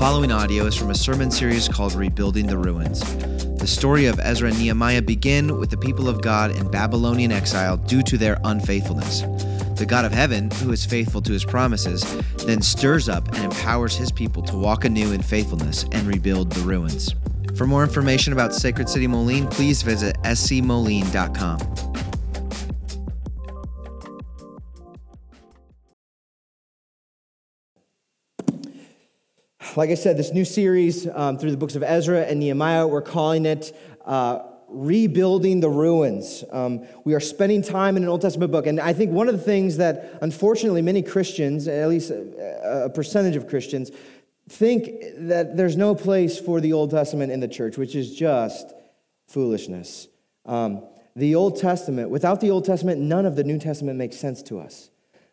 following audio is from a sermon series called Rebuilding the Ruins. The story of Ezra and Nehemiah begin with the people of God in Babylonian exile due to their unfaithfulness. The God of heaven, who is faithful to his promises, then stirs up and empowers his people to walk anew in faithfulness and rebuild the ruins. For more information about Sacred City Moline, please visit scmoline.com. like I said, this new series um, through the books of Ezra and Nehemiah, we're calling it uh, Rebuilding the Ruins. Um, we are spending time in an Old Testament book. And I think one of the things that, unfortunately, many Christians, at least a, a percentage of Christians, think that there's no place for the Old Testament in the church, which is just foolishness. Um, the Old Testament, without the Old Testament, none of the New Testament makes sense to us.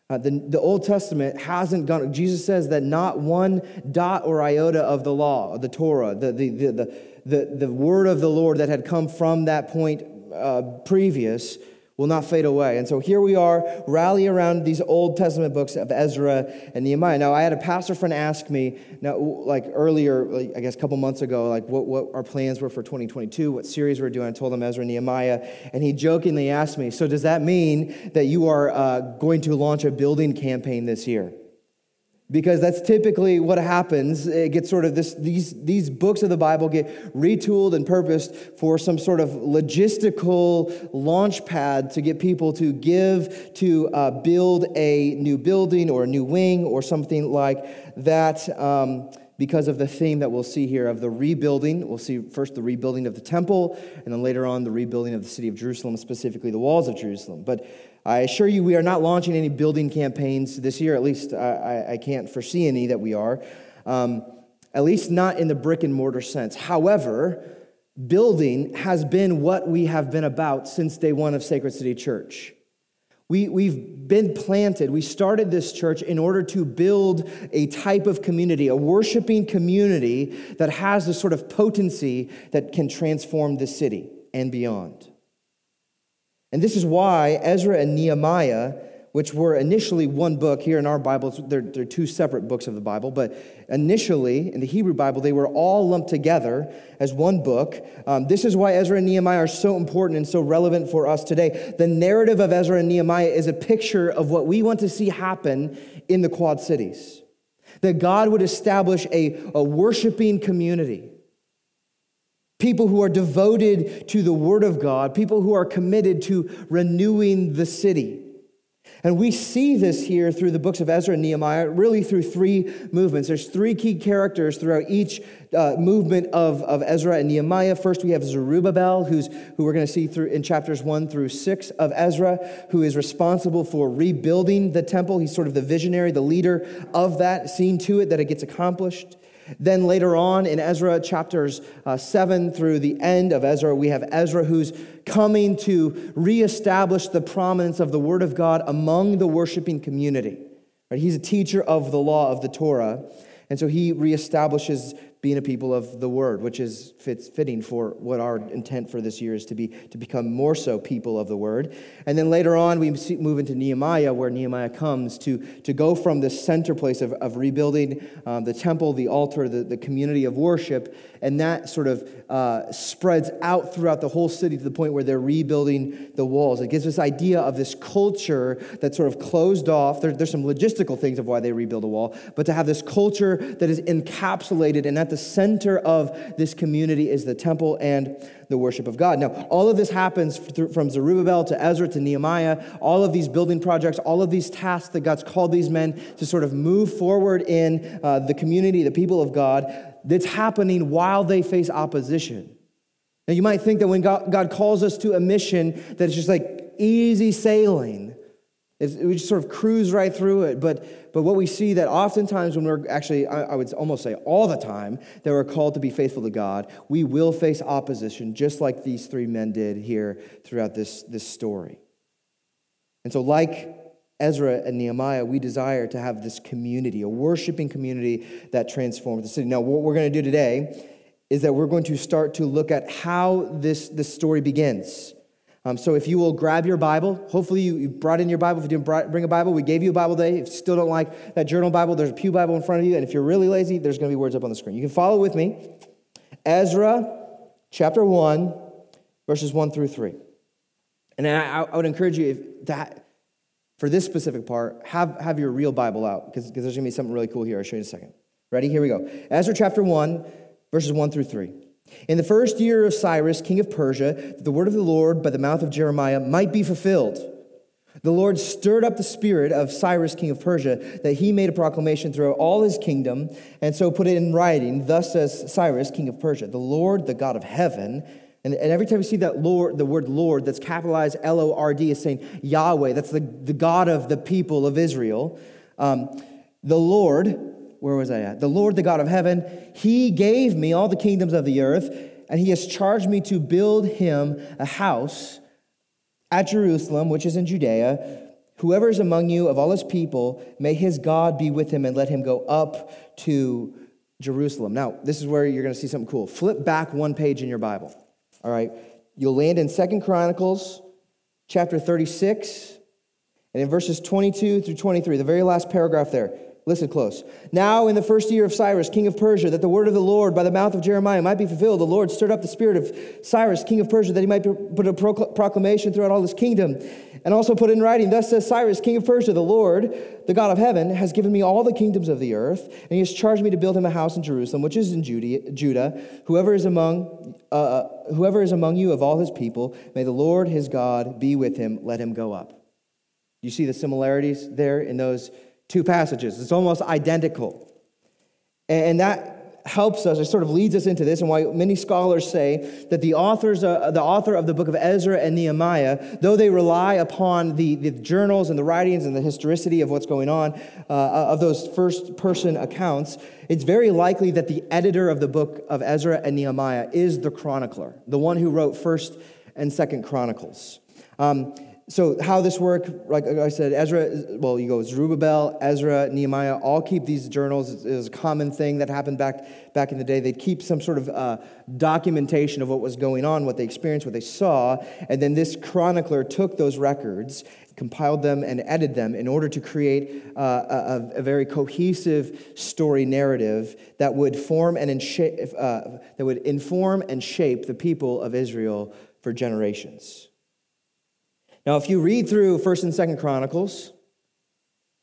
Uh, the, the Old Testament hasn't gone, Jesus says that not one dot or iota of the law, the Torah, the, the, the, the, the, the word of the Lord that had come from that point uh, previous will not fade away. And so here we are, rally around these Old Testament books of Ezra and Nehemiah. Now, I had a pastor friend ask me, now, like earlier, like, I guess a couple months ago, like what, what our plans were for 2022, what series we are doing. I told him Ezra and Nehemiah, and he jokingly asked me, So does that mean that you are uh, going to launch a building campaign this year? Because that's typically what happens it gets sort of this these these books of the bible get retooled and purposed for some sort of logistical launch pad to get people to give to uh, build a new building or a new wing or something like that um, because of the theme that we'll see here of the rebuilding. We'll see first the rebuilding of the temple, and then later on the rebuilding of the city of Jerusalem, specifically the walls of Jerusalem. But I assure you, we are not launching any building campaigns this year. At least I, I can't foresee any that we are. Um, at least not in the brick and mortar sense. However, building has been what we have been about since day one of Sacred City Church. We, we've been planted. We started this church in order to build a type of community, a worshiping community that has the sort of potency that can transform the city and beyond. And this is why Ezra and Nehemiah, which were initially one book here in our Bibles, they're, they're two separate books of the Bible, but initially in the Hebrew Bible, they were all lumped together as one book. Um, this is why Ezra and Nehemiah are so important and so relevant for us today. The narrative of Ezra and Nehemiah is a picture of what we want to see happen in the Quad Cities. That God would establish a, a worshiping community People who are devoted to the Word of God, people who are committed to renewing the city. And we see this here through the books of Ezra and Nehemiah, really through three movements. There's three key characters throughout each uh, movement of, of Ezra and Nehemiah. First, we have Zerubbabel, who's, who we're going to see through in chapters one through six of Ezra, who is responsible for rebuilding the temple. He's sort of the visionary, the leader of that, seeing to it that it gets accomplished. Then later on in Ezra chapters uh, 7 through the end of Ezra, we have Ezra who's coming to reestablish the prominence of the Word of God among the worshiping community. Right? He's a teacher of the law of the Torah. And so he reestablishes being a people of the word, which is fits, fitting for what our intent for this year is to be to become more so people of the word. And then later on, we move into Nehemiah, where Nehemiah comes to, to go from the center place of, of rebuilding um, the temple, the altar, the, the community of worship, and that sort of uh, spreads out throughout the whole city to the point where they're rebuilding the walls. It gives this idea of this culture that's sort of closed off. There, there's some logistical things of why they rebuild a wall, but to have this culture that is encapsulated and at the center of this community is the temple and the worship of God. Now, all of this happens from Zerubbabel to Ezra to Nehemiah, all of these building projects, all of these tasks that God's called these men to sort of move forward in uh, the community, the people of God, that's happening while they face opposition. Now, you might think that when God, God calls us to a mission, that it's just like easy sailing. It's, we just sort of cruise right through it. But, but what we see that oftentimes when we're actually, I, I would almost say all the time, that we're called to be faithful to God, we will face opposition, just like these three men did here throughout this, this story. And so, like Ezra and Nehemiah, we desire to have this community, a worshiping community that transforms the city. Now, what we're going to do today is that we're going to start to look at how this, this story begins. Um, so if you will grab your Bible, hopefully you, brought in your Bible. If you didn't bring a Bible, we gave you a Bible today. If you still don't like that journal Bible, there's a Pew Bible in front of you. And if you're really lazy, there's going to be words up on the screen. You can follow with me. Ezra chapter 1, verses 1 through 3. And I, I would encourage you if that for this specific part, have, have your real Bible out because there's going to be something really cool here. I'll show you in a second. Ready? Here we go. Ezra chapter 1, verses 1 through 3. In the first year of Cyrus, king of Persia, the word of the Lord by the mouth of Jeremiah might be fulfilled. The Lord stirred up the spirit of Cyrus, king of Persia, that he made a proclamation throughout all his kingdom, and so put it in writing. Thus says Cyrus, king of Persia, the Lord, the God of heaven, and, and every time you see that Lord, the word Lord that's capitalized L O R D is saying Yahweh. That's the, the God of the people of Israel. Um, the Lord, where was I at? The Lord, the God of heaven, he gave me all the kingdoms of the earth, and he has charged me to build him a house at Jerusalem, which is in Judea. Whoever is among you of all his people, may his God be with him and let him go up to Jerusalem. Now, this is where you're going to see something cool. Flip back one page in your Bible. All right. You'll land in Second Chronicles chapter 36 and in verses 22 through 23, the very last paragraph there. Listen close. Now, in the first year of Cyrus, king of Persia, that the word of the Lord by the mouth of Jeremiah might be fulfilled, the Lord stirred up the spirit of Cyrus, king of Persia, that he might put a proclamation throughout all his kingdom, and also put in writing, Thus says Cyrus, king of Persia, the Lord, the God of heaven, has given me all the kingdoms of the earth, and he has charged me to build him a house in Jerusalem, which is in Judah. Whoever is among uh, uh, whoever is among you of all his people, may the Lord his God be with him. Let him go up. You see the similarities there in those two passages. It's almost identical. And that helps us, it sort of leads us into this, and why many scholars say that the authors, uh, the author of the book of Ezra and Nehemiah, though they rely upon the, the journals and the writings and the historicity of what's going on uh, of those first person accounts, it's very likely that the editor of the book of Ezra and Nehemiah is the chronicler, the one who wrote First and Second Chronicles. Um, so how this work like i said ezra well you go zerubbabel ezra nehemiah all keep these journals. It was a common thing that happened back back in the day. They'd keep some sort of uh, documentation of what was going on what they experienced what they saw and then this chronicler took those records compiled them and edited them in order to create uh, a, a, very cohesive story narrative that would form and uh, that would inform and shape the people of israel for generations now, if you read through 1st and 2nd Chronicles,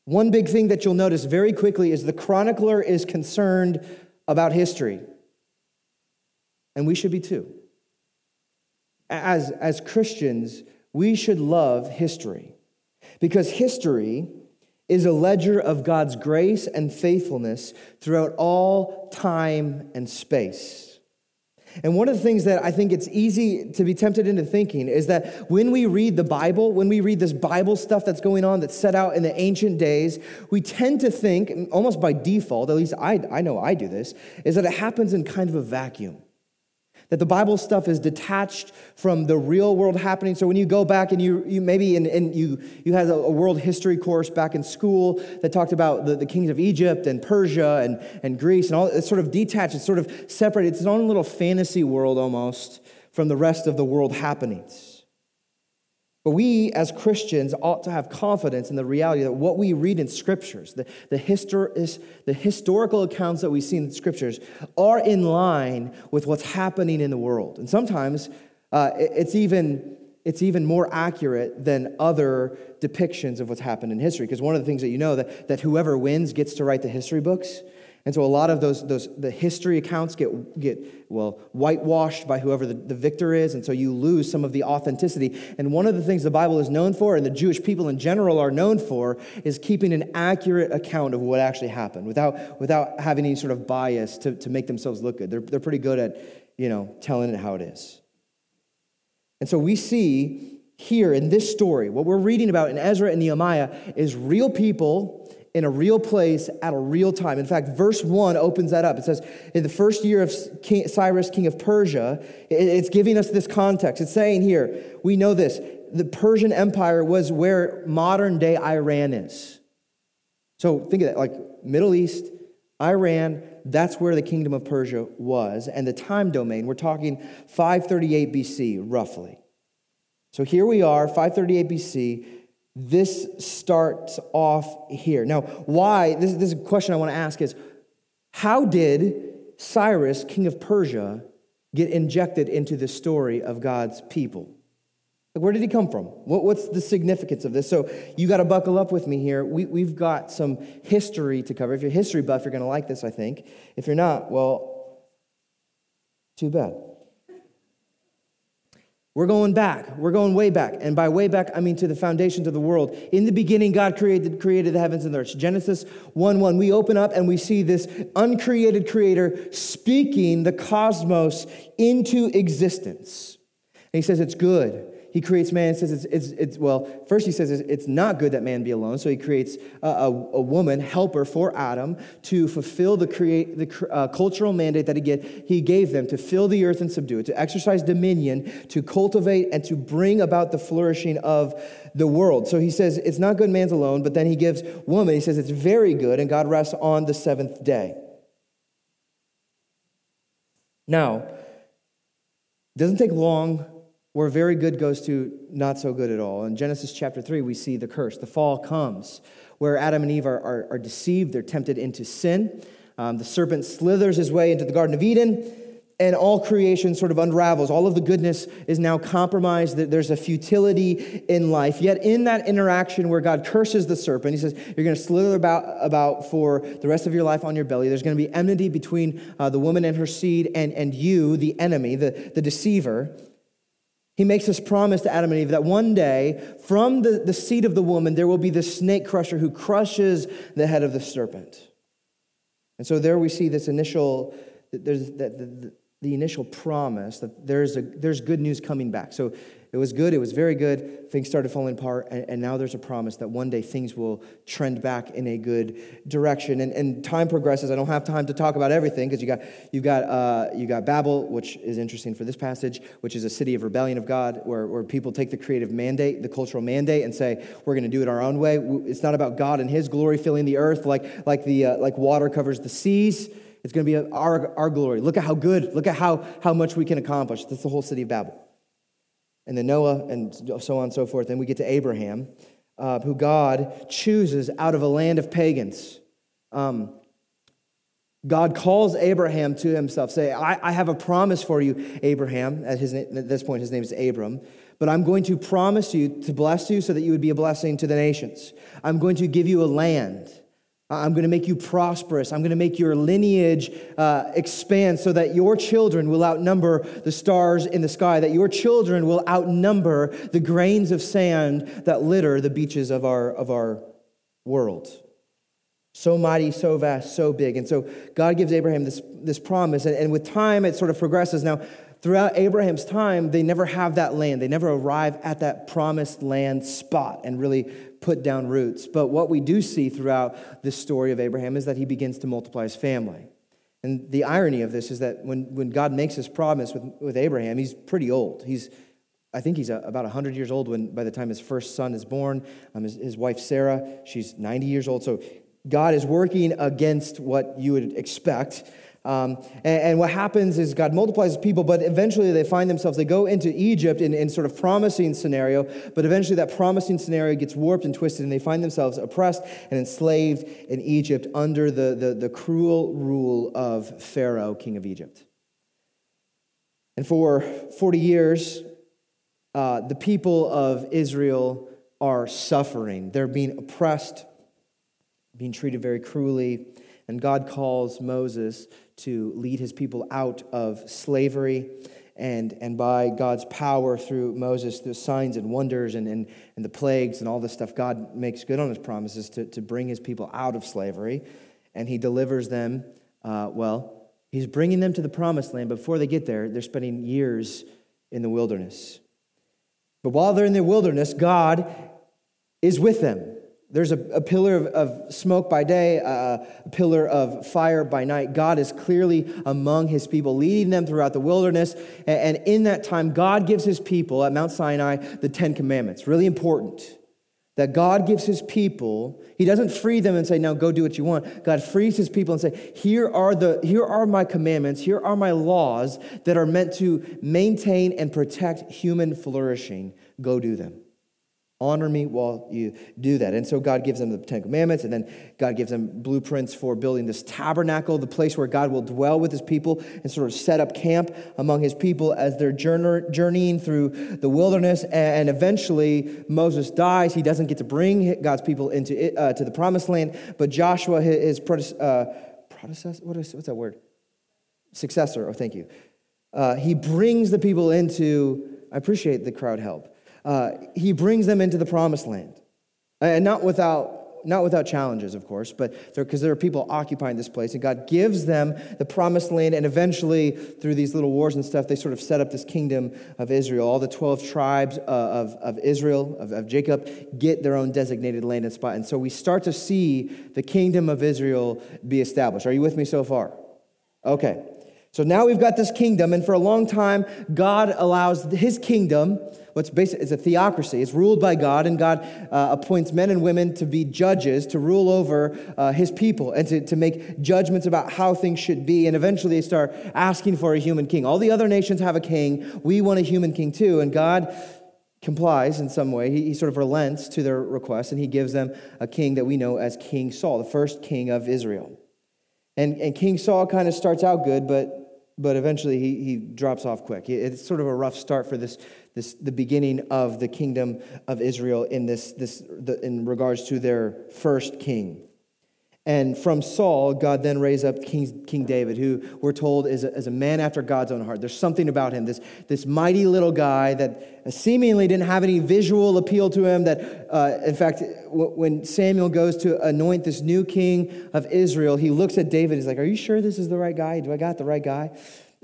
one big thing that you'll notice very quickly is the chronicler is concerned about history. And we should be too. As, as Christians, we should love history because history is a ledger of God's grace and faithfulness throughout all time and space. And one of the things that I think it's easy to be tempted into thinking is that when we read the Bible, when we read this Bible stuff that's going on that's set out in the ancient days, we tend to think, almost by default, at least I, I know I do this, is that it happens in kind of a vacuum. That the Bible stuff is detached from the real world happening. So when you go back and you, you maybe in, in you, you had a, world history course back in school that talked about the, the kings of Egypt and Persia and, and Greece and all, it's sort of detached, it's sort of separate. It's its own little fantasy world almost from the rest of the world happenings. But we as Christians ought to have confidence in the reality that what we read in scriptures, the, the, histor- the historical accounts that we see in scriptures, are in line with what's happening in the world. And sometimes uh, it's, even, it's even more accurate than other depictions of what's happened in history. Because one of the things that you know that, that whoever wins gets to write the history books. And so a lot of those, those the history accounts get, get well, whitewashed by whoever the, the victor is, and so you lose some of the authenticity. And one of the things the Bible is known for, and the Jewish people in general are known for, is keeping an accurate account of what actually happened without, without having any sort of bias to, to make themselves look good. They're, they're pretty good at, you know, telling it how it is. And so we see here in this story, what we're reading about in Ezra and Nehemiah is real people in a real place at a real time. In fact, verse 1 opens that up. It says, In the first year of king, Cyrus, king of Persia, it's giving us this context. It's saying here, we know this the Persian Empire was where modern day Iran is. So think of that like Middle East, Iran, that's where the kingdom of Persia was. And the time domain, we're talking 538 BC, roughly. So here we are, 538 BC. This starts off here. Now, why? This, this is a question I want to ask is how did Cyrus, king of Persia, get injected into the story of God's people? Like, where did he come from? What, what's the significance of this? So, you got to buckle up with me here. We, we've got some history to cover. If you're history buff, you're going to like this, I think. If you're not, well, too bad. We're going back. We're going way back. And by way back, I mean to the foundations of the world. In the beginning, God created, created the heavens and the earth. Genesis 1 1. We open up and we see this uncreated creator speaking the cosmos into existence. And he says it's good. He creates man and says it's, it's, it's, well, first he says it's not good that man be alone. So he creates a, a, a woman, helper for Adam to fulfill the, create, the uh, cultural mandate that he, get, he gave them to fill the earth and subdue it, to exercise dominion, to cultivate and to bring about the flourishing of the world. So he says it's not good man's alone, but then he gives woman, he says it's very good, and God rests on the seventh day. Now, it doesn't take long where very good goes to not so good at all. In Genesis chapter 3, we see the curse. The fall comes, where Adam and Eve are, are, are deceived, they're tempted into sin. Um, the serpent slithers his way into the Garden of Eden, and all creation sort of unravels. All of the goodness is now compromised. There's a futility in life. Yet, in that interaction where God curses the serpent, he says, You're going to slither about, about for the rest of your life on your belly. There's going to be enmity between uh, the woman and her seed and, and you, the enemy, the, the deceiver. He makes this promise to Adam and Eve that one day, from the, the seed of the woman, there will be the snake crusher who crushes the head of the serpent. And so there we see this initial, there's the, the, the initial promise that there's, a, there's good news coming back. So it was good, it was very good. Things started falling apart, and, and, now there's a promise that one day things will trend back in a good direction. And, and time progresses. I don't have time to talk about everything because you got, you've got, uh, you got Babel, which is interesting for this passage, which is a city of rebellion of God, where, where people take the creative mandate, the cultural mandate, and say, we're going to do it our own way. It's not about God and His glory filling the earth like, like, the, uh, like water covers the seas. It's going to be our, our glory. Look at how good, look at how, how much we can accomplish. That's the whole city of Babel and then Noah, and so on and so forth. Then we get to Abraham, uh, who God chooses out of a land of pagans. Um, God calls Abraham to himself, say, I, I, have a promise for you, Abraham. At, his, at this point, his name is Abram. But I'm going to promise you to bless you so that you would be a blessing to the nations. I'm going to give you a land. I'm going to make you prosperous. I'm going to make your lineage uh, expand so that your children will outnumber the stars in the sky, that your children will outnumber the grains of sand that litter the beaches of our, of our world. So mighty, so vast, so big. And so God gives Abraham this, this promise. And, and with time, it sort of progresses. Now, throughout Abraham's time, they never have that land. They never arrive at that promised land spot and really put down roots. But what we do see throughout this story of Abraham is that he begins to multiply his family. And the irony of this is that when, when God makes his promise with, with Abraham, he's pretty old. He's, I think he's a, about 100 years old when, by the time his first son is born. Um, his, his wife, Sarah, she's 90 years old. So God is working against what you would expect. Um, and, and, what happens is God multiplies people, but eventually they find themselves, they go into Egypt in, in sort of promising scenario, but eventually that promising scenario gets warped and twisted, and they find themselves oppressed and enslaved in Egypt under the, the, the cruel rule of Pharaoh, king of Egypt. And for 40 years, uh, the people of Israel are suffering. They're being oppressed, being treated very cruelly. And God calls Moses to lead his people out of slavery. And, and by God's power through Moses, the signs and wonders and, and, and the plagues and all this stuff, God makes good on his promises to, to bring his people out of slavery. And he delivers them, uh, well, he's bringing them to the promised land. But before they get there, they're spending years in the wilderness. But while they're in the wilderness, God is with them. There's a, a pillar of, of, smoke by day, uh, a pillar of fire by night. God is clearly among his people, leading them throughout the wilderness. And, and in that time, God gives his people at Mount Sinai the Ten Commandments. Really important that God gives his people, he doesn't free them and say, now go do what you want. God frees his people and say, here are, the, here are my commandments, here are my laws that are meant to maintain and protect human flourishing Go do them. Honor me while you do that. And so God gives them the Ten Commandments, and then God gives them blueprints for building this tabernacle, the place where God will dwell with his people and sort of set up camp among his people as they're journeying through the wilderness. And eventually, Moses dies. He doesn't get to bring God's people into it, uh, to the promised land, but Joshua, his uh, predecessor, what is, what's that word? Successor, oh, thank you. Uh, he brings the people into, I appreciate the crowd help uh, he brings them into the promised land. And not without, not without challenges, of course, but because there, there, are people occupying this place. And God gives them the promised land. And eventually, through these little wars and stuff, they sort of set up this kingdom of Israel. All the 12 tribes uh, of, of Israel, of, of Jacob, get their own designated land and spot. And so we start to see the kingdom of Israel be established. Are you with me so far? Okay. So now we've got this kingdom, and for a long time, God allows his kingdom, what's basic, it's a theocracy, it's ruled by God, and God uh, appoints men and women to be judges, to rule over uh, his people, and to, to make judgments about how things should be. And eventually they start asking for a human king. All the other nations have a king. We want a human king too. And God complies in some way. He, he sort of relents to their request, and he gives them a king that we know as King Saul, the first king of Israel. And, and King Saul kind of starts out good, but but eventually he, he drops off quick. It's sort of a rough start for this, this the beginning of the kingdom of Israel in this, this the, in regards to their first king. And from Saul, God then raised up King, King David, who we're told is a, is a man after God's own heart. There's something about him, this, this mighty little guy that seemingly didn't have any visual appeal to him. That, uh, in fact, when Samuel goes to anoint this new king of Israel, he looks at David. He's like, Are you sure this is the right guy? Do I got the right guy?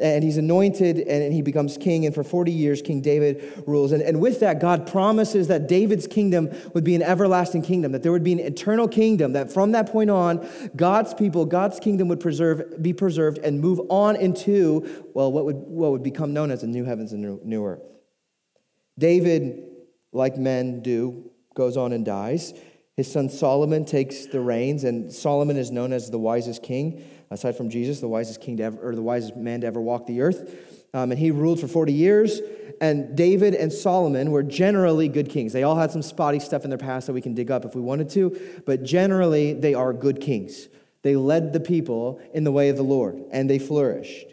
And he's anointed and he becomes king. And for 40 years, King David rules. And, and with that, God promises that David's kingdom would be an everlasting kingdom, that there would be an eternal kingdom, that from that point on, God's people, God's kingdom would preserve, be preserved and move on into, well, what would, what would become known as the new heavens and new, new earth. David, like men do, goes on and dies. His son Solomon takes the reins, and Solomon is known as the wisest king aside from Jesus, the wisest king to ever, or the wisest man to ever walk the earth. Um, and he ruled for 40 years. And David and Solomon were generally good kings. They all had some spotty stuff in their past that we can dig up if we wanted to, but generally they are good kings. They led the people in the way of the Lord, and they flourished.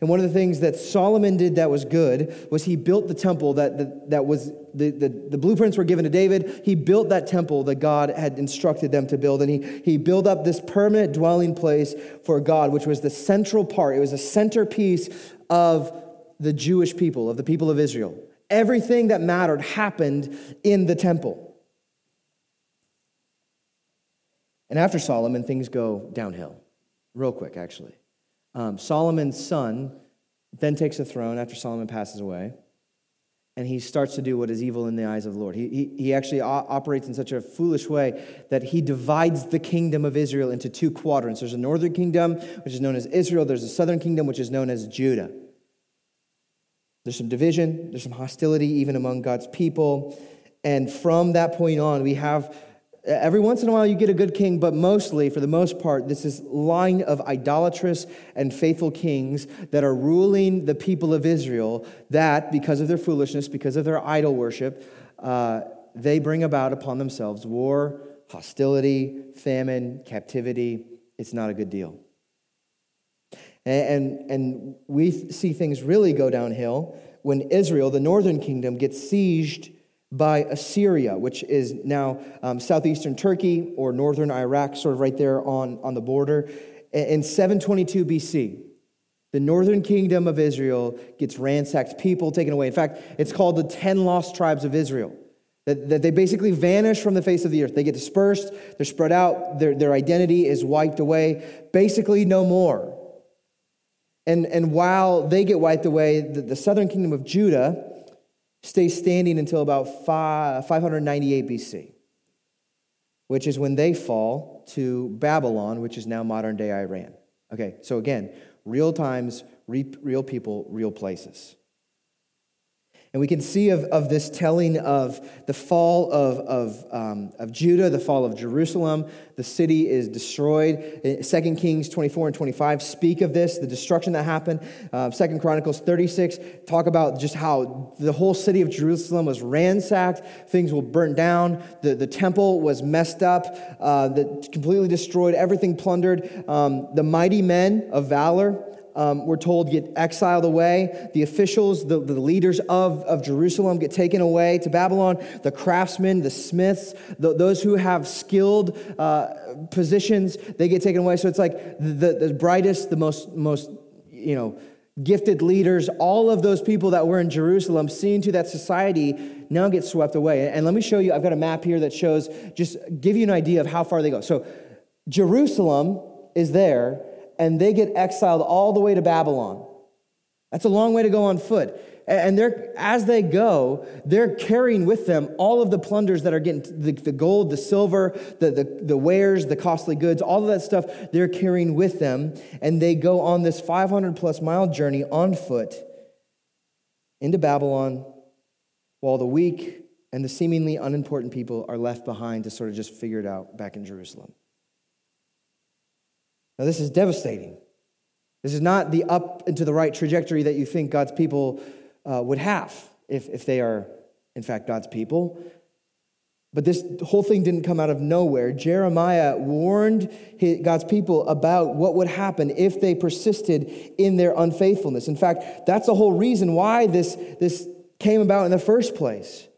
And one of the things that Solomon did that was good was he built the temple that, that, that was, the, the, the blueprints were given to David. He built that temple that God had instructed them to build. And he, he built up this permanent dwelling place for God, which was the central part. It was a centerpiece of the Jewish people, of the people of Israel. Everything that mattered happened in the temple. And after Solomon, things go downhill, real quick, actually. Um, Solomon's son then takes the throne after Solomon passes away, and he starts to do what is evil in the eyes of the Lord. He, he, he actually operates in such a foolish way that he divides the kingdom of Israel into two quadrants. There's a northern kingdom, which is known as Israel, there's a southern kingdom, which is known as Judah. There's some division, there's some hostility even among God's people. And from that point on, we have Every once in a while, you get a good king, but mostly, for the most part, this is line of idolatrous and faithful kings that are ruling the people of Israel. That, because of their foolishness, because of their idol worship, uh, they bring about upon themselves war, hostility, famine, captivity. It's not a good deal. And, and, and we see things really go downhill when Israel, the northern kingdom, gets sieged by Assyria, which is now um, southeastern Turkey or northern Iraq, sort of right there on, on the border. In 722 BC, the northern kingdom of Israel gets ransacked, people taken away. In fact, it's called the 10 lost tribes of Israel. That, that they basically vanish from the face of the earth. They get dispersed, they're spread out, their, their identity is wiped away, basically, no more. And, and while they get wiped away, the, the southern kingdom of Judah stays standing until about 598 BC, which is when they fall to Babylon, which is now modern day Iran. Okay, so again, real times, real people, real places. And we can see of, of this telling of the fall of, of, um, of Judah, the fall of Jerusalem. The city is destroyed. 2 Kings 24 and 25 speak of this, the destruction that happened. Uh, 2 Chronicles 36 talk about just how the whole city of Jerusalem was ransacked. Things were burnt down. The, the temple was messed up, uh, the, completely destroyed, everything plundered. Um, the mighty men of valor um, we're told, get exiled away. The officials, the, the leaders of, of Jerusalem get taken away to Babylon. The craftsmen, the smiths, the, those who have skilled uh, positions, they get taken away. So it's like the, the brightest, the most, most, you know, gifted leaders, all of those people that were in Jerusalem, seen to that society now get swept away. And let me show you, I've got a map here that shows, just give you an idea of how far they go. So Jerusalem is there, and they get exiled all the way to Babylon. That's a long way to go on foot. And they're, as they go, they're carrying with them all of the plunders that are getting the, the gold, the silver, the, the, the wares, the costly goods, all of that stuff they're carrying with them. And they go on this 500 plus mile journey on foot into Babylon while the weak and the seemingly unimportant people are left behind to sort of just figure it out back in Jerusalem. Now, this is devastating. This is not the up and to the right trajectory that you think God's people uh, would have if, if they are, in fact, God's people. But this whole thing didn't come out of nowhere. Jeremiah warned God's people about what would happen if they persisted in their unfaithfulness. In fact, that's the whole reason why this, this came about in the first place.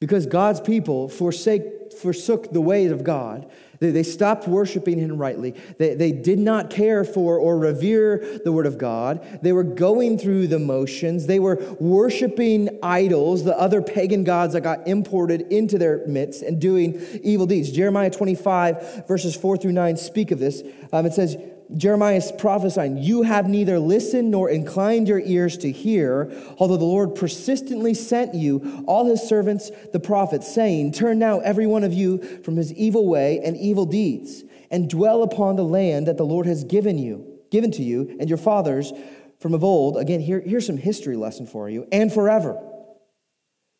Because God's people forsake, forsook the ways of God they, they stopped worshiping him rightly. They, they did not care for or revere the word of God. They were going through the motions. They were worshiping idols, the other pagan gods that got imported into their midst, and doing evil deeds. Jeremiah 25, verses 4 through 9 speak of this. Um, it says, Jeremiah is prophesying, You have neither listened nor inclined your ears to hear, although the Lord persistently sent you, all his servants, the prophets, saying, Turn now every one of you from his evil way and evil deeds, and dwell upon the land that the Lord has given you, given to you and your fathers from of old. Again, here, here's some history lesson for you, and forever.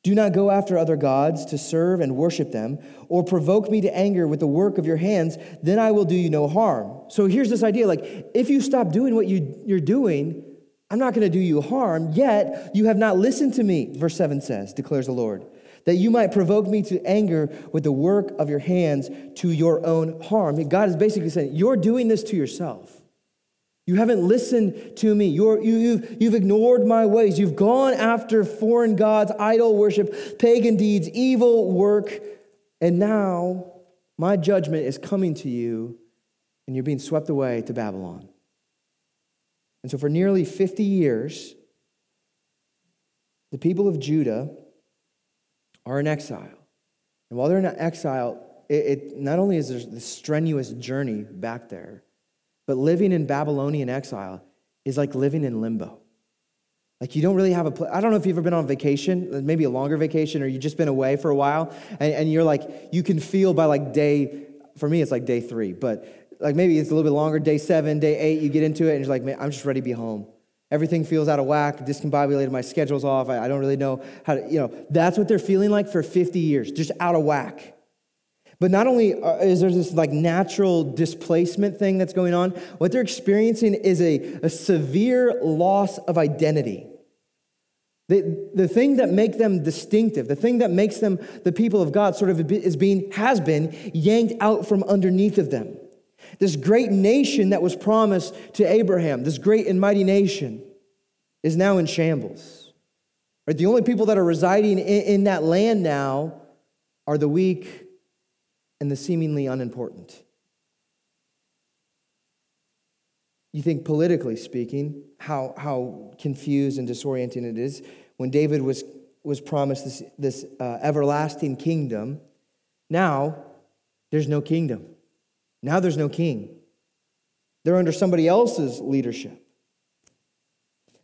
Do not go after other gods to serve and worship them, or provoke me to anger with the work of your hands, then I will do you no harm. So here's this idea like, if you stop doing what you, you're doing, I'm not going to do you harm, yet you have not listened to me, verse 7 says, declares the Lord, that you might provoke me to anger with the work of your hands to your own harm. God is basically saying, You're doing this to yourself. You haven't listened to me. You're, you, you've, you've ignored my ways. You've gone after foreign gods, idol worship, pagan deeds, evil work. And now my judgment is coming to you, and you're being swept away to Babylon. And so, for nearly 50 years, the people of Judah are in exile. And while they're in exile, it, it not only is there this strenuous journey back there, but living in Babylonian exile is like living in limbo. Like you don't really have a place. I don't know if you've ever been on vacation, maybe a longer vacation, or you've just been away for a while, and, and you're like, you can feel by like day, for me, it's like day three, but like maybe it's a little bit longer, day seven, day eight, you get into it, and you're like, man, I'm just ready to be home. Everything feels out of whack, discombobulated, my schedule's off, I, I don't really know how to, you know, that's what they're feeling like for 50 years, just out of whack. But not only uh, is there this like natural displacement thing that's going on, what they're experiencing is a, a severe loss of identity. The, the thing that makes them distinctive, the thing that makes them the people of God sort of is being, has been yanked out from underneath of them. This great nation that was promised to Abraham, this great and mighty nation, is now in shambles. Right? The only people that are residing in, in that land now are the weak and the seemingly unimportant. You think, politically speaking, how, how confused and disorienting it is when David was, was promised this, this uh, everlasting kingdom. Now, there's no kingdom. Now, there's no king. They're under somebody else's leadership.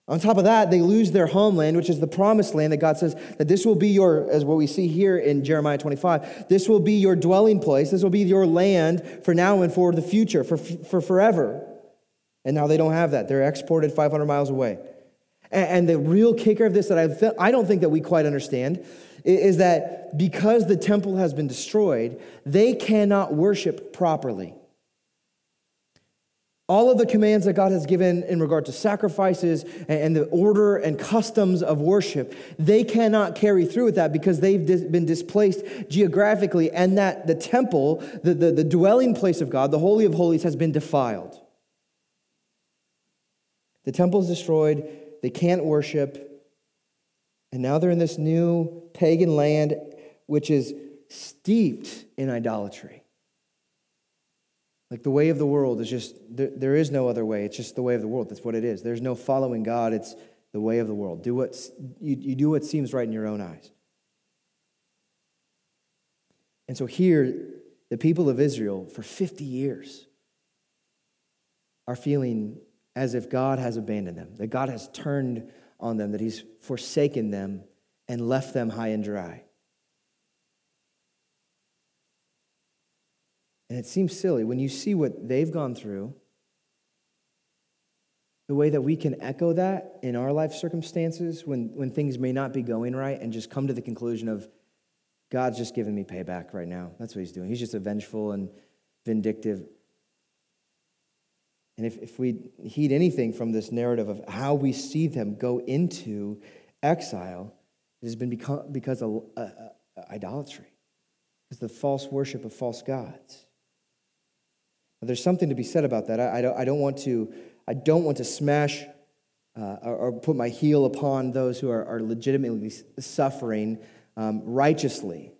On top of that, they lose their homeland, which is the promised land that God says that this will be your, as what we see here in Jeremiah 25, this will be your dwelling place. This will be your land for now and for the future, for, for forever. And now they don't have that. They're exported 500 miles away. And the real kicker of this that I, I don't think that we quite understand is that because the temple has been destroyed, they cannot worship properly. All of the commands that God has given in regard to sacrifices and the order and customs of worship, they cannot carry through with that because they've been displaced geographically, and that the temple, the, the, the dwelling place of God, the Holy of Holies, has been defiled. The temple is destroyed, they can't worship, and now they're in this new pagan land which is steeped in idolatry. Like the way of the world is just, there, there is no other way. It's just the way of the world. That's what it is. There's no following God. It's the way of the world. Do what, you, you do what seems right in your own eyes. And so here, the people of Israel, for 50 years, are feeling as if God has abandoned them, that God has turned on them, that He's forsaken them and left them high and dry. And it seems silly when you see what they've gone through, the way that we can echo that in our life circumstances when, when things may not be going right and just come to the conclusion of, God's just giving me payback right now. That's what he's doing. He's just a vengeful and vindictive. And if, if we heed anything from this narrative of how we see them go into exile, it has been because of uh, uh, idolatry, because the false worship of false gods. There's something to be said about that. I, I, don't, I don't, want to, I don't want to smash uh, or, or, put my heel upon those who are, are legitimately suffering um, righteously.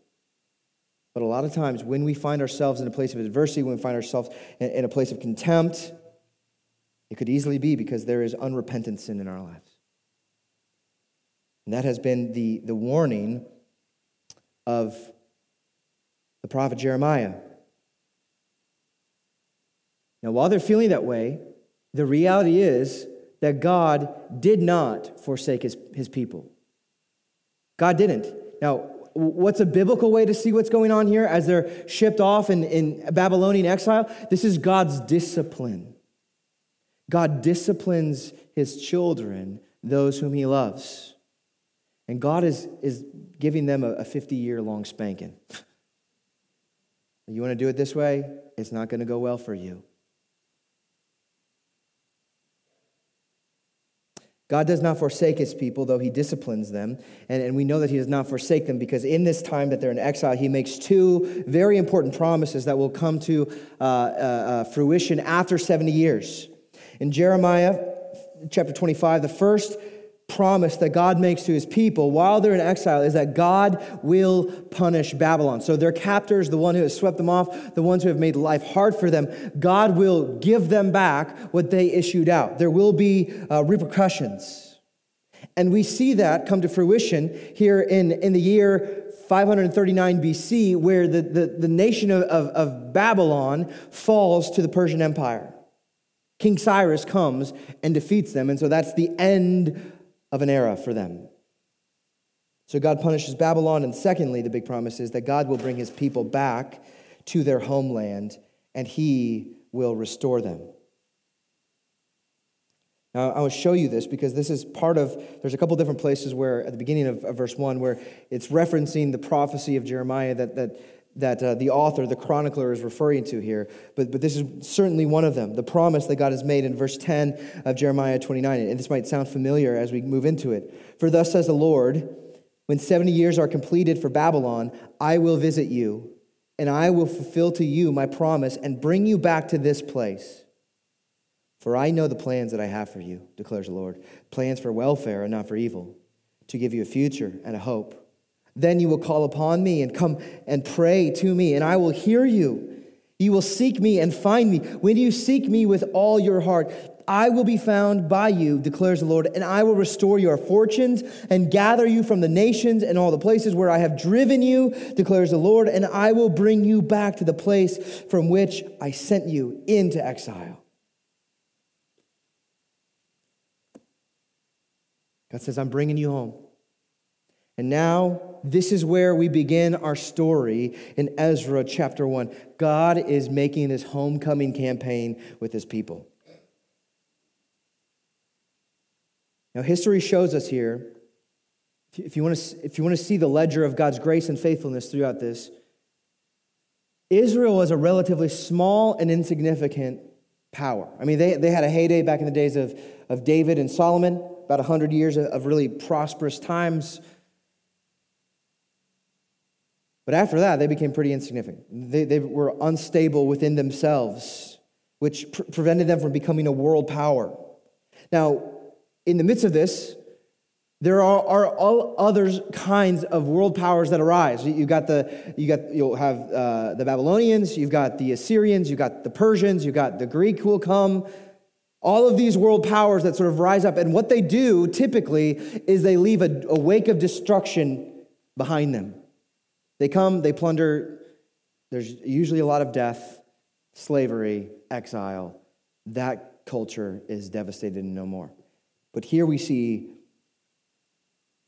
But a lot of times, when we find ourselves in a place of adversity, when we find ourselves in, in a place of contempt, it could easily be because there is unrepentant sin in our lives. And that has been the, the warning of the prophet Jeremiah. Now, while they're feeling that way, the reality is that God did not forsake his, his people. God didn't. Now, what's a biblical way to see what's going on here as they're shipped off in, in Babylonian exile? This is God's discipline. God disciplines his children, those whom he loves. And God is, is giving them a 50 year long spanking. you want to do it this way? It's not going to go well for you. God does not forsake his people, though he disciplines them. And, and we know that he does not forsake them because in this time that they're in exile, he makes two very important promises that will come to uh, uh, uh, fruition after 70 years. In Jeremiah chapter 25, the first promise that God makes to his people while they're in exile is that God will punish Babylon. So their captors, the one who has swept them off, the ones who have made life hard for them, God will give them back what they issued out. There will be uh, repercussions. And we see that come to fruition here in, in the year 539 BC, where the, the, the nation of, of, of Babylon falls to the Persian Empire. King Cyrus comes and defeats them, and so that's the end of an era for them. So God punishes Babylon. And secondly, the big promise is that God will bring his people back to their homeland and he will restore them. Now, I to show you this because this is part of, there's a couple different places where, at the beginning of, of verse 1, where it's referencing the prophecy of Jeremiah that, that that uh, the author, the chronicler, is referring to here. But, but this is certainly one of them the promise that God has made in verse 10 of Jeremiah 29. And this might sound familiar as we move into it. For thus says the Lord, when 70 years are completed for Babylon, I will visit you, and I will fulfill to you my promise and bring you back to this place. For I know the plans that I have for you, declares the Lord plans for welfare and not for evil, to give you a future and a hope. Then you will call upon me and come and pray to me, and I will hear you. You will seek me and find me. When you seek me with all your heart, I will be found by you, declares the Lord, and I will restore your fortunes and gather you from the nations and all the places where I have driven you, declares the Lord, and I will bring you back to the place from which I sent you into exile. God says, I'm bringing you home. And now, this is where we begin our story in Ezra chapter 1. God is making this homecoming campaign with his people. Now, history shows us here, if you want to, if you want to see the ledger of God's grace and faithfulness throughout this, Israel was a relatively small and insignificant power. I mean, they, they had a heyday back in the days of, of David and Solomon, about 100 years of really prosperous times. But after that, they became pretty insignificant. They, they were unstable within themselves, which pre- prevented them from becoming a world power. Now, in the midst of this, there are, are all other kinds of world powers that arise. You got the, you got, you'll have uh, the Babylonians, you've got the Assyrians, you've got the Persians, you've got the Greek who will come. All of these world powers that sort of rise up. And what they do typically is they leave a, a wake of destruction behind them. They come, they plunder. There's usually a lot of death, slavery, exile. That culture is devastated and no more. But here we see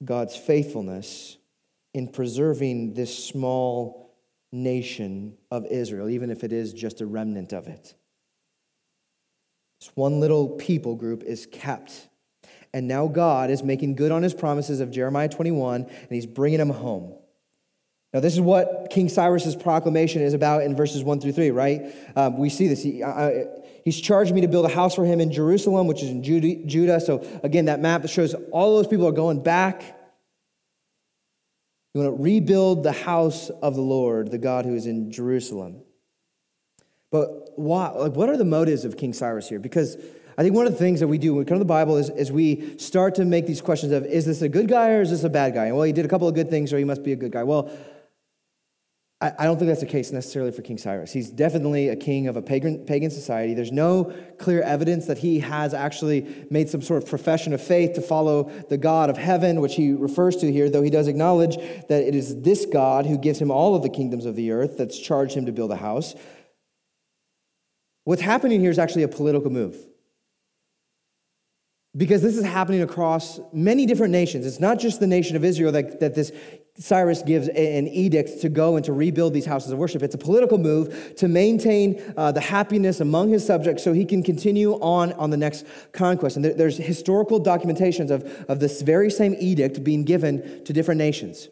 God's faithfulness in preserving this small nation of Israel, even if it is just a remnant of it. This one little people group is kept. And now God is making good on his promises of Jeremiah 21, and he's bringing them home. Now, this is what King Cyrus's proclamation is about in verses 1 through 3, right? Um, we see this. He, uh, he's charged me to build a house for him in Jerusalem, which is in Judah. So, again, that map shows all those people are going back. You want to rebuild the house of the Lord, the God who is in Jerusalem. But why, like, what are the motives of King Cyrus here? Because I think one of the things that we do when we come to the Bible is, is we start to make these questions of is this a good guy or is this a bad guy? And well, he did a couple of good things, so he must be a good guy. Well, I, don't think that's the case necessarily for King Cyrus. He's definitely a king of a pagan, pagan society. There's no clear evidence that he has actually made some sort of profession of faith to follow the God of heaven, which he refers to here, though he does acknowledge that it is this God who gives him all of the kingdoms of the earth that's charged him to build a house. What's happening here is actually a political move because this is happening across many different nations. It's not just the nation of Israel that, that this Cyrus gives an edict to go and to rebuild these houses of worship. It's a political move to maintain uh, the happiness among his subjects so he can continue on on the next conquest. And there's historical documentations of, of this very same edict being given to different nations.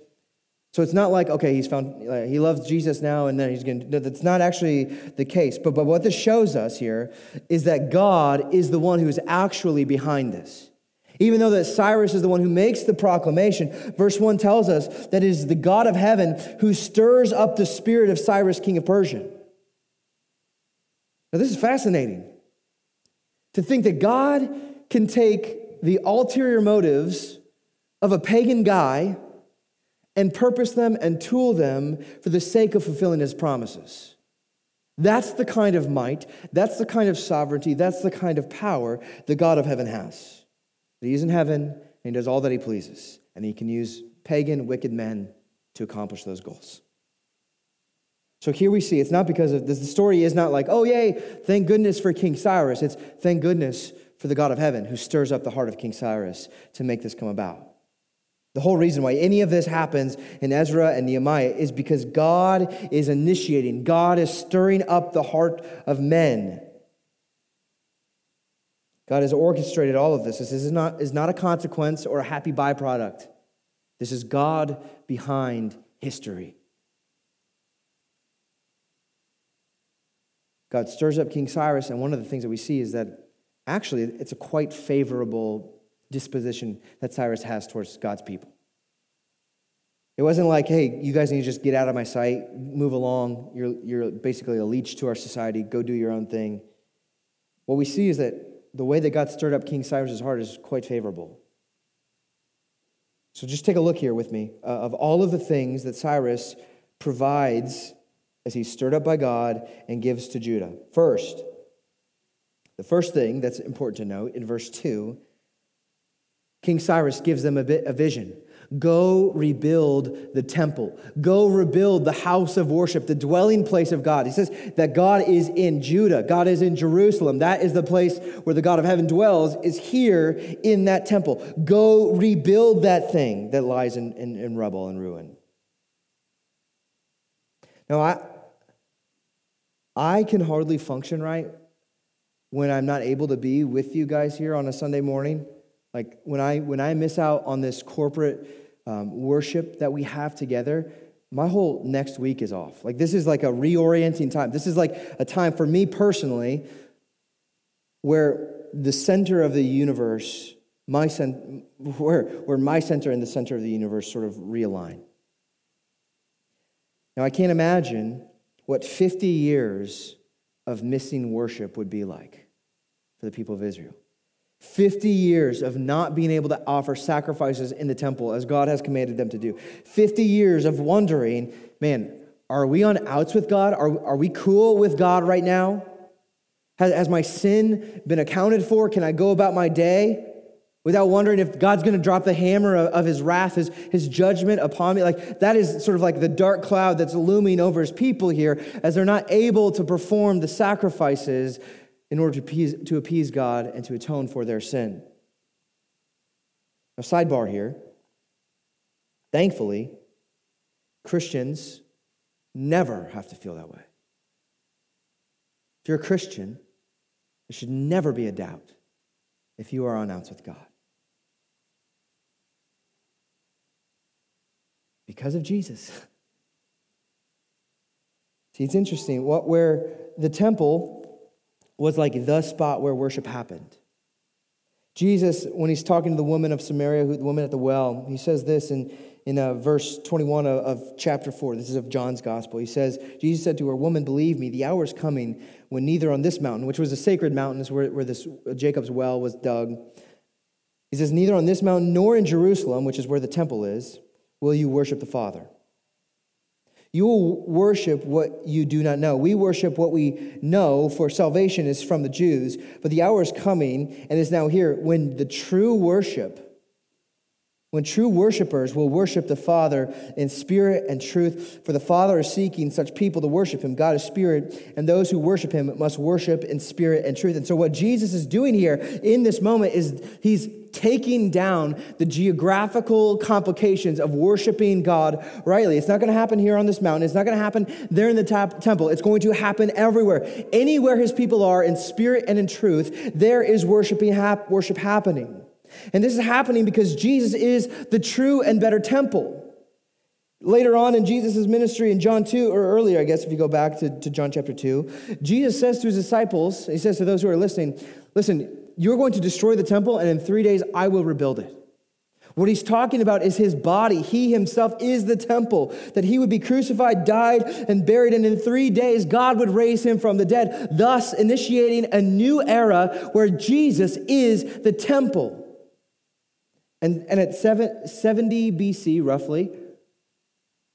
So it's not like, okay, he's found, uh, he loves Jesus now and then he's going to, that's not actually the case. But, but what this shows us here is that God is the one who is actually behind this. Even though that Cyrus is the one who makes the proclamation, verse 1 tells us that it is the God of heaven who stirs up the spirit of Cyrus, king of Persia. Now, this is fascinating to think that God can take the ulterior motives of a pagan guy and purpose them and tool them for the sake of fulfilling his promises. That's the kind of might, that's the kind of sovereignty, that's the kind of power the God of heaven has. He's in heaven and he does all that he pleases, and he can use pagan, wicked men to accomplish those goals. So here we see it's not because of this, the story is not like, oh, yay, thank goodness for King Cyrus. It's thank goodness for the God of heaven who stirs up the heart of King Cyrus to make this come about. The whole reason why any of this happens in Ezra and Nehemiah is because God is initiating, God is stirring up the heart of men. God has orchestrated all of this. This is not, is not a consequence or a happy byproduct. This is God behind history. God stirs up King Cyrus, and one of the things that we see is that actually it's a quite favorable disposition that Cyrus has towards God's people. It wasn't like, hey, you guys need to just get out of my sight, move along. You're, you're basically a leech to our society, go do your own thing. What we see is that the way that God stirred up King Cyrus's heart is quite favorable. So just take a look here with me uh, of all of the things that Cyrus provides as he's stirred up by God and gives to Judah. First, the first thing that's important to note in verse 2 King Cyrus gives them a, bit, a vision. Go rebuild the temple. Go rebuild the house of worship, the dwelling place of God. He says that God is in Judah. God is in Jerusalem. That is the place where the God of heaven dwells, is here in that temple. Go rebuild that thing that lies in, in, in rubble and ruin. Now, I, I can hardly function right when I'm not able to be with you guys here on a Sunday morning Like when I when I miss out on this corporate um, worship that we have together, my whole next week is off. Like this is like a reorienting time. This is like a time for me personally where the center of the universe, my cent- where, where my center and the center of the universe sort of realign. Now I can't imagine what 50 years of missing worship would be like for the people of Israel. 50 years of not being able to offer sacrifices in the temple as God has commanded them to do. 50 years of wondering, man, are we on outs with God? Are, are we cool with God right now? Has, has my sin been accounted for? Can I go about my day without wondering if God's going to drop the hammer of, of his wrath, his, his judgment upon me? Like that is sort of like the dark cloud that's looming over his people here as they're not able to perform the sacrifices in order to appease, to appease God and to atone for their sin. Now, sidebar here. Thankfully, Christians never have to feel that way. If you're a Christian, there should never be a doubt if you are on outs with God. Because of Jesus. See, it's interesting. What, where the temple was like the spot where worship happened. Jesus, when he's talking to the woman of Samaria, who, the woman at the well, he says this in, in uh, verse 21 of, of chapter 4. This is of John's gospel. He says, Jesus said to her, Woman, believe me, the hour is coming when neither on this mountain, which was a sacred mountain, is where, where this uh, Jacob's well was dug. He says, Neither on this mountain nor in Jerusalem, which is where the temple is, will you worship the Father. You will worship what you do not know. We worship what we know, for salvation is from the Jews. But the hour is coming and is now here when the true worship, when true worshipers will worship the Father in spirit and truth. For the Father is seeking such people to worship him. God is spirit, and those who worship him must worship in spirit and truth. And so, what Jesus is doing here in this moment is he's taking down the geographical complications of worshiping God rightly. It's not going to happen here on this mountain. It's not going to happen there in the tap- temple. It's going to happen everywhere. Anywhere his people are in spirit and in truth, there is worshiping hap- worship happening. And this is happening because Jesus is the true and better temple. Later on in Jesus' ministry in John 2, or earlier, I guess, if you go back to, to John chapter 2, Jesus says to his disciples, he says to those who are listening, listen, you're going to destroy the temple, and in three days, I will rebuild it. What he's talking about is his body. He himself is the temple, that he would be crucified, died, and buried, and in three days, God would raise him from the dead, thus initiating a new era where Jesus is the temple. And, and at seven, 70 BC, roughly,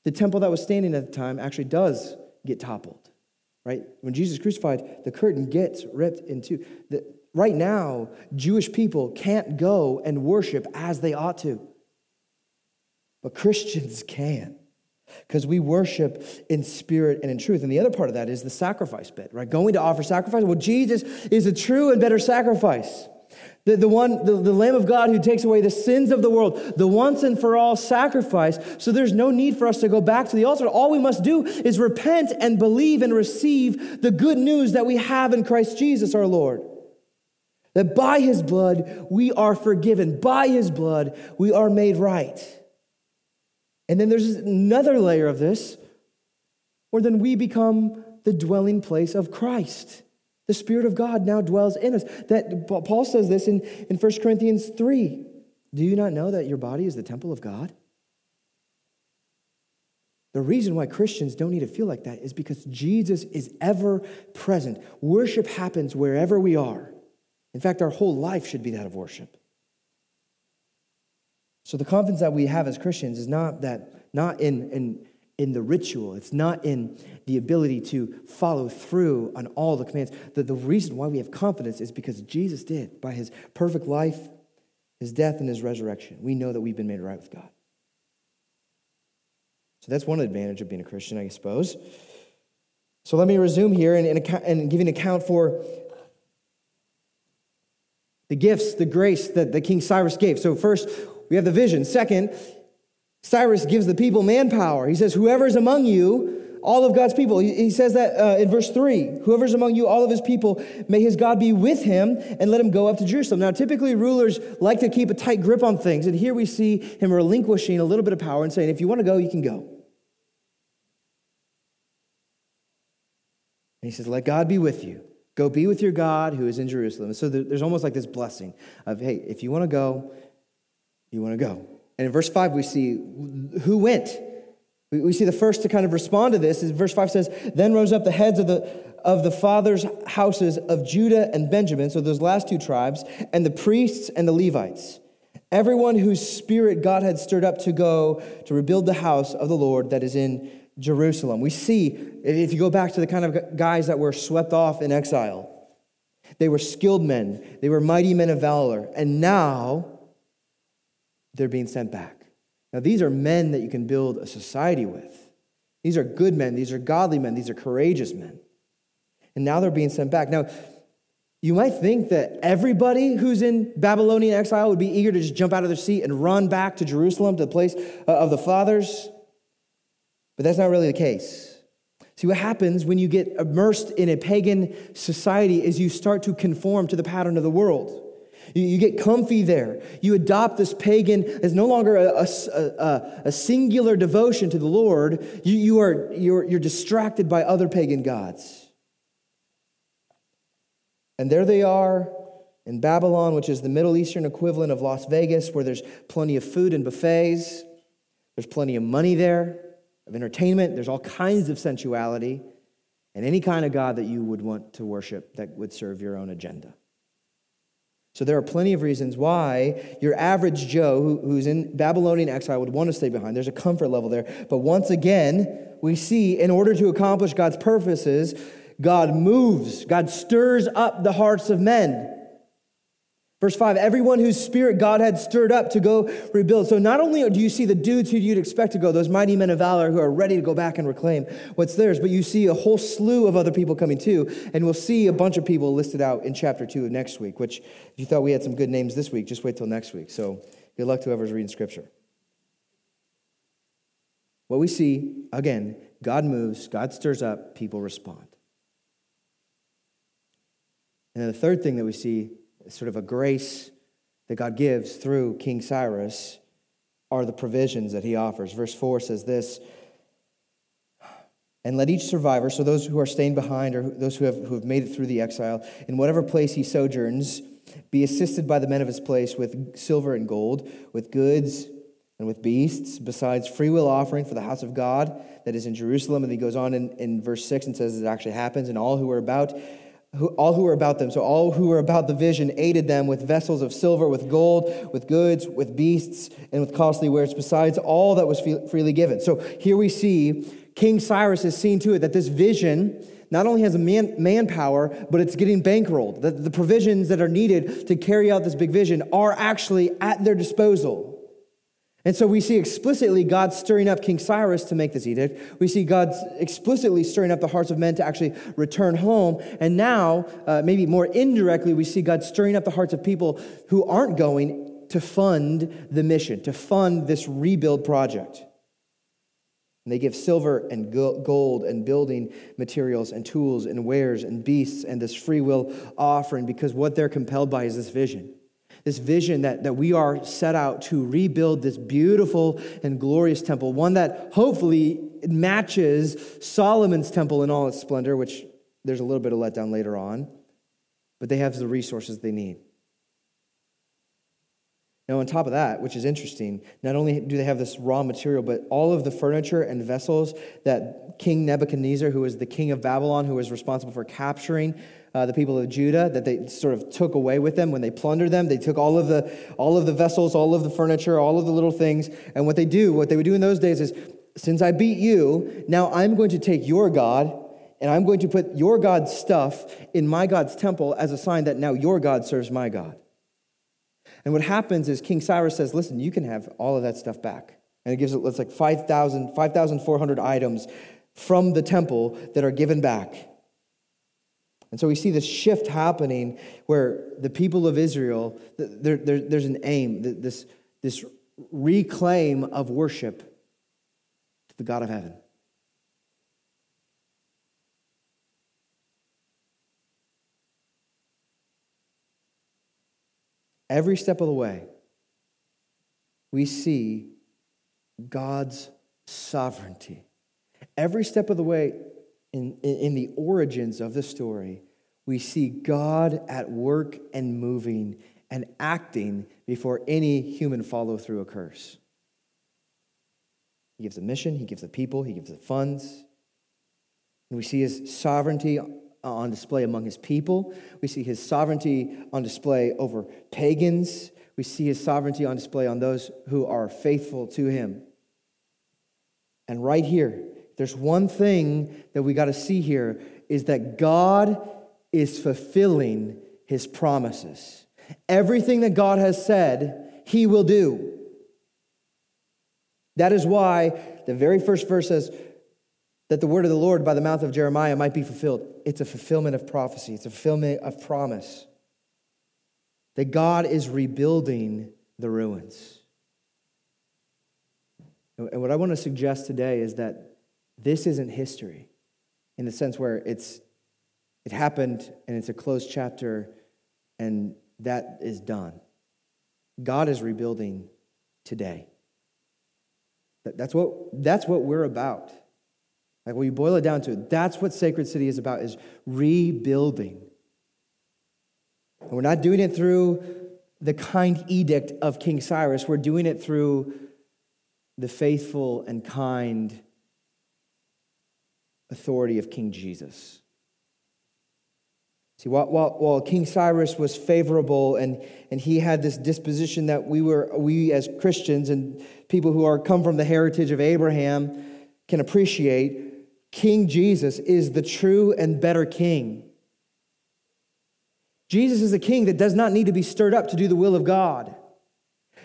the temple that was standing at the time actually does get toppled, right? When Jesus crucified, the curtain gets ripped in two. The, Right now, Jewish people can't go and worship as they ought to. But Christians can because we worship in spirit and in truth. And the other part of that is the sacrifice bit, right? Going to offer sacrifice. Well, Jesus is a true and better sacrifice. The, the one, the, the Lamb of God who takes away the sins of the world, the once and for all sacrifice. So there's no need for us to go back to the altar. All we must do is repent and believe and receive the good news that we have in Christ Jesus our Lord. That by his blood we are forgiven. By his blood we are made right. And then there's another layer of this where then we become the dwelling place of Christ. The Spirit of God now dwells in us. That Paul says this in, in 1 Corinthians 3. Do you not know that your body is the temple of God? The reason why Christians don't need to feel like that is because Jesus is ever present. Worship happens wherever we are. In fact, our whole life should be that of worship. So the confidence that we have as Christians is not that, not in, in, in the ritual. It's not in the ability to follow through on all the commands. The, the reason why we have confidence is because Jesus did. By his perfect life, his death, and his resurrection, we know that we've been made right with God. So that's one advantage of being a Christian, I suppose. So let me resume here and, and, and give an account for the gifts, the grace that the King Cyrus gave. So, first, we have the vision. Second, Cyrus gives the people manpower. He says, Whoever is among you, all of God's people. He, he says that uh, in verse 3 Whoever's among you, all of his people, may his God be with him and let him go up to Jerusalem. Now, typically, rulers like to keep a tight grip on things. And here we see him relinquishing a little bit of power and saying, If you want to go, you can go. And he says, Let God be with you. Go be with your God who is in Jerusalem. so there's almost like this blessing of, hey, if you want to go, you want to go. And in verse 5, we see who went. We see the first to kind of respond to this is verse 5 says, Then rose up the heads of the, of the fathers' houses of Judah and Benjamin, so those last two tribes, and the priests and the Levites. Everyone whose spirit God had stirred up to go to rebuild the house of the Lord that is in Jerusalem. We see, if you go back to the kind of guys that were swept off in exile, they were skilled men, they were mighty men of valor, and now they're being sent back. Now, these are men that you can build a society with. These are good men, these are godly men, these are courageous men. And now they're being sent back. Now, you might think that everybody who's in Babylonian exile would be eager to just jump out of their seat and run back to Jerusalem, to the place uh, of the fathers. But that's not really the case. See, what happens when you get immersed in a pagan society is you start to conform to the pattern of the world. You, get comfy there. You adopt this pagan as no longer a, a, a, a singular devotion to the Lord. You, you are, you're, you're distracted by other pagan gods. And there they are in Babylon, which is the Middle Eastern equivalent of Las Vegas, where there's plenty of food and buffets. There's plenty of money there, of entertainment. There's all kinds of sensuality, and any kind of God that you would want to worship that would serve your own agenda. So there are plenty of reasons why your average Joe who, who's in Babylonian exile would want to stay behind. There's a comfort level there. But once again, we see in order to accomplish God's purposes, God moves, God stirs up the hearts of men. Verse 5 everyone whose spirit God had stirred up to go rebuild. So not only do you see the dudes who you'd expect to go, those mighty men of valor who are ready to go back and reclaim what's theirs, but you see a whole slew of other people coming too. And we'll see a bunch of people listed out in chapter 2 of next week, which if you thought we had some good names this week, just wait till next week. So good luck to whoever's reading scripture. What we see, again, God moves, God stirs up, people respond. And then the third thing that we see sort of a grace that God gives through King Cyrus are the provisions that he offers. Verse 4 says this And let each survivor, so those who are staying behind or those who have, who have made it through the exile, in whatever place he sojourns, be assisted by the men of his place with silver and gold, with goods and with beasts, besides freewill offering for the house of God that is in Jerusalem. And he goes on in, in verse 6 and says it actually happens, and all who are about who, all who were about them, so all who were about the vision, aided them with vessels of silver, with gold, with goods, with beasts, and with costly wares, besides all that was freely given. So here we see King Cyrus has seen to it that this vision not only has a man, manpower, but it's getting bankrolled. That the provisions that are needed to carry out this big vision are actually at their disposal. And so we see explicitly God stirring up King Cyrus to make this edict. We see God explicitly stirring up the hearts of men to actually return home. And now, uh, maybe more indirectly, we see God stirring up the hearts of people who aren't going to fund the mission, to fund this rebuild project. And they give silver and gold and building materials and tools and wares and beasts and this free will offering because what they're compelled by is this vision this vision that, that we are set out to rebuild this beautiful and glorious temple, one that hopefully matches Solomon's temple in all its splendor, which there's a little bit of letdown later on, but they have the resources they need. Now, on top of that, which is interesting, not only do they have this raw material, but all of the furniture and vessels that King Nebuchadnezzar, who was the king of Babylon, who was responsible for capturing uh, the people of Judah that they sort of took away with them when they plundered them. They took all of the all of the vessels, all of the furniture, all of the little things, and what they do, what they would do in those days is, since I beat you, now I'm going to take your God and I'm going to put your God's stuff in my God's temple as a sign that now your God serves my God. And what happens is King Cyrus says, listen, you can have all of that stuff back. And it gives it, it's like 5,400 5, items from the temple that are given back. And so we see this shift happening where the people of Israel, there, there, there's an aim, this, this reclaim of worship to the God of heaven. Every step of the way, we see God's sovereignty. Every step of the way, in, in, the origins of the story, we see God at work and moving and acting before any human follow through occurs. He gives a mission, he gives the people, he gives the funds. And we see his sovereignty on display among his people. We see his sovereignty on display over pagans. We see his sovereignty on display on those who are faithful to him. And right here, there's one thing that we got to see here is that God is fulfilling his promises. Everything that God has said, he will do. That is why the very first verse says that the word of the Lord by the mouth of Jeremiah might be fulfilled. It's a fulfillment of prophecy, it's a fulfillment of promise. That God is rebuilding the ruins. And what I want to suggest today is that this isn't history in the sense where it's it happened and it's a closed chapter and that is done. God is rebuilding today. That's what, that's what we're about. Like when you boil it down to it, that's what Sacred City is about, is rebuilding. And we're not doing it through the kind edict of King Cyrus. We're doing it through the faithful and kind authority of King Jesus. See, while, while, while, King Cyrus was favorable and, and he had this disposition that we were, we as Christians and people who are come from the heritage of Abraham can appreciate, King Jesus is the true and better king. Jesus is a king that does not need to be stirred up to do the will of God.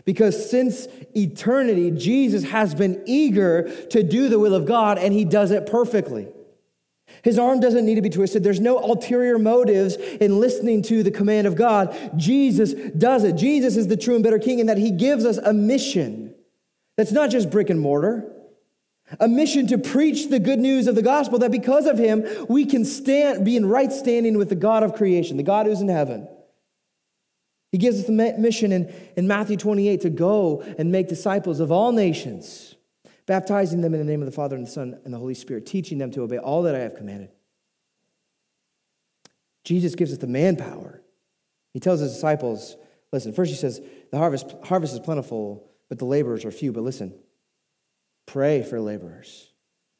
Because since eternity, Jesus has been eager to do the will of God and he does it perfectly. His arm doesn't need to be twisted. There's no ulterior motives in listening to the command of God. Jesus does it. Jesus is the true and better king in that he gives us a mission that's not just brick and mortar, a mission to preach the good news of the gospel that because of him, we can stand, be in right standing with the God of creation, the God who's in heaven. He gives us the mission in, in Matthew 28 to go and make disciples of all nations baptizing them in the name of the Father and the Son and the Holy Spirit, teaching them to obey all that I have commanded. Jesus gives us the manpower. He tells his disciples, listen, first he says, the harvest, harvest is plentiful, but the laborers are few. But listen, pray for laborers.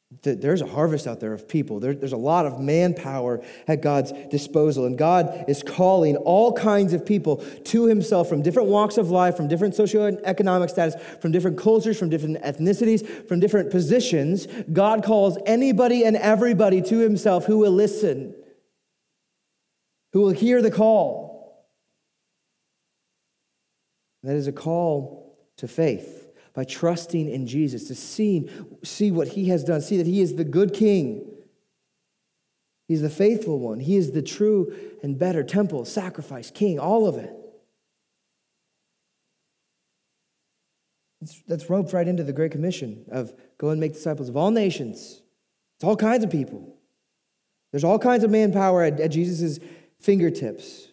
There's a harvest out there of people. there's a lot of manpower at God's disposal. And God is calling all kinds of people to Himself from different walks of life, from different socioeconomic status, from different cultures, from different ethnicities, from different positions. God calls anybody and everybody to Himself who will listen, who will hear the call. That is a call to faith by trusting in Jesus, to see, see what he has done, see that he is the good king. He's the faithful one. He is the true and better temple, sacrifice, king, all of it. that's roped right into the Great Commission of go and make disciples of all nations. It's all kinds of people. There's all kinds of manpower at, at Jesus' fingertips.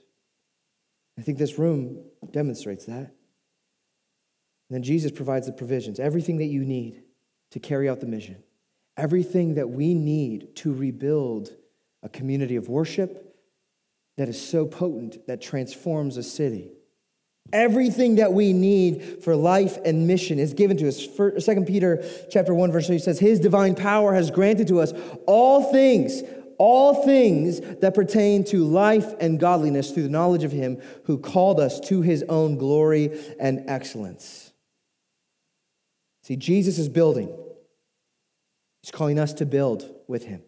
I think this room demonstrates that. And then Jesus provides the provisions, everything that you need to carry out the mission, everything that we need to rebuild a community of worship that is so potent that transforms a city. Everything that we need for life and mission is given to us. 2 Peter chapter 1 verse 3 says his divine power has granted to us all things all things that pertain to life and godliness through the knowledge of him who called us to his own glory and excellence. See, Jesus is building. He's calling us to build with him,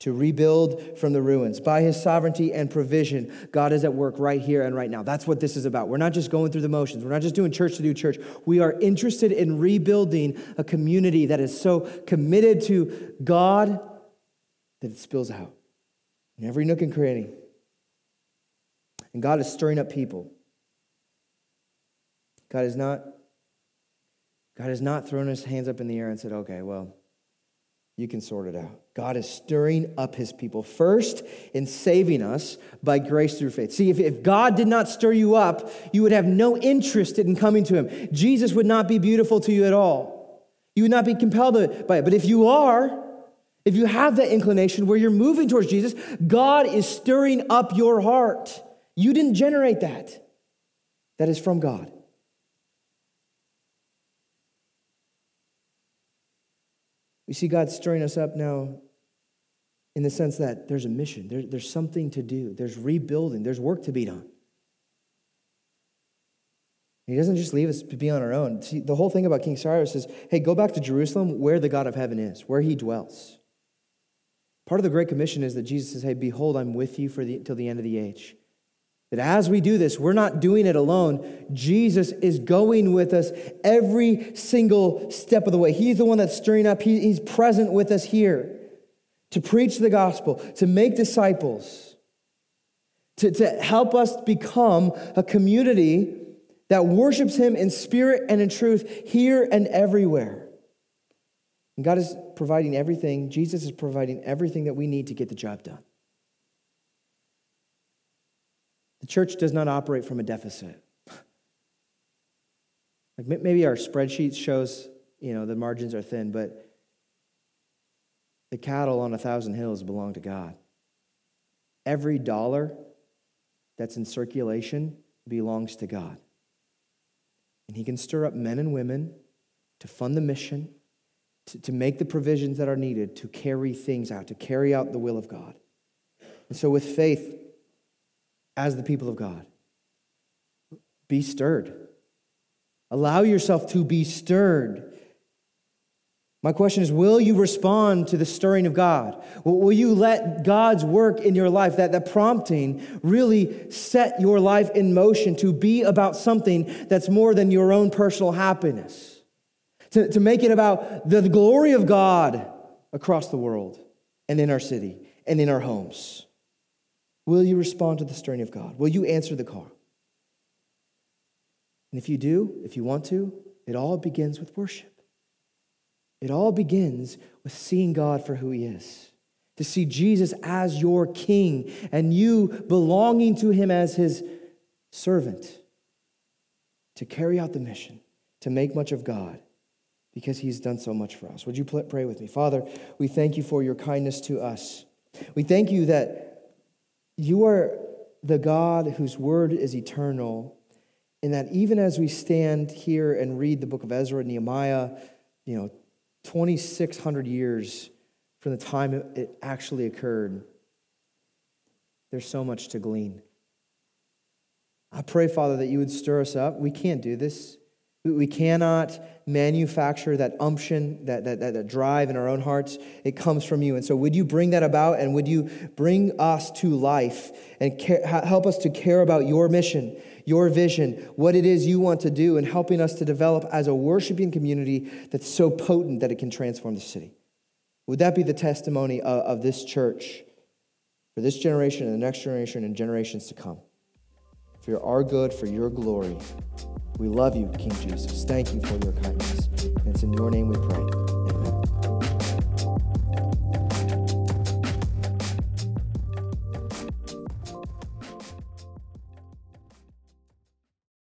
to rebuild from the ruins. By his sovereignty and provision, God is at work right here and right now. That's what this is about. We're not just going through the motions, we're not just doing church to do church. We are interested in rebuilding a community that is so committed to God that it spills out in every nook and cranny. And God is stirring up people. God is not God has not thrown his hands up in the air and said, okay, well, you can sort it out. God is stirring up his people first in saving us by grace through faith. See, if, if God did not stir you up, you would have no interest in coming to him. Jesus would not be beautiful to you at all. You would not be compelled by it. But if you are, if you have that inclination where you're moving towards Jesus, God is stirring up your heart. You didn't generate that, that is from God. We see God stirring us up now in the sense that there's a mission, there, there's something to do, there's rebuilding, there's work to be done. He doesn't just leave us to be on our own. See, the whole thing about King Cyrus is hey, go back to Jerusalem where the God of heaven is, where he dwells. Part of the Great Commission is that Jesus says, hey, behold, I'm with you for the, till the end of the age. That as we do this, we're not doing it alone. Jesus is going with us every single step of the way. He's the one that's stirring up, he, he's present with us here to preach the gospel, to make disciples, to, to help us become a community that worships Him in spirit and in truth here and everywhere. And God is providing everything, Jesus is providing everything that we need to get the job done. The church does not operate from a deficit. Like maybe our spreadsheet shows, you know, the margins are thin, but the cattle on a thousand hills belong to God. Every dollar that's in circulation belongs to God. And He can stir up men and women to fund the mission, to, to make the provisions that are needed to carry things out, to carry out the will of God. And so, with faith, as the people of God, be stirred. Allow yourself to be stirred my question is Will you respond to the stirring of God? Will you let God's work in your life, that, that prompting, really set your life in motion to be about something that's more than your own personal happiness? To, to make it about the glory of God across the world and in our city and in our homes? Will you respond to the stirring of God? Will you answer the call? And if you do, if you want to, it all begins with worship. It all begins with seeing God for who He is, to see Jesus as your King and you belonging to Him as His servant, to carry out the mission, to make much of God because He's done so much for us. Would you pray with me? Father, we thank you for your kindness to us. We thank you that you are the God whose word is eternal, and that even as we stand here and read the book of Ezra and Nehemiah, you know, 2,600 years from the time it actually occurred, there's so much to glean. I pray, Father, that you would stir us up. We can't do this. We cannot manufacture that umption, that, that, that, that, drive in our own hearts. It comes from you. And so, would you bring that about and would you bring us to life and care, help us to care about your mission, your vision, what it is you want to do, and helping us to develop as a worshiping community that's so potent that it can transform the city. Would that be the testimony of, of this church for this generation and the next generation and generations to come? For our good, for your glory. We love you, King Jesus. Thank you for your kindness. And it's in your name we pray.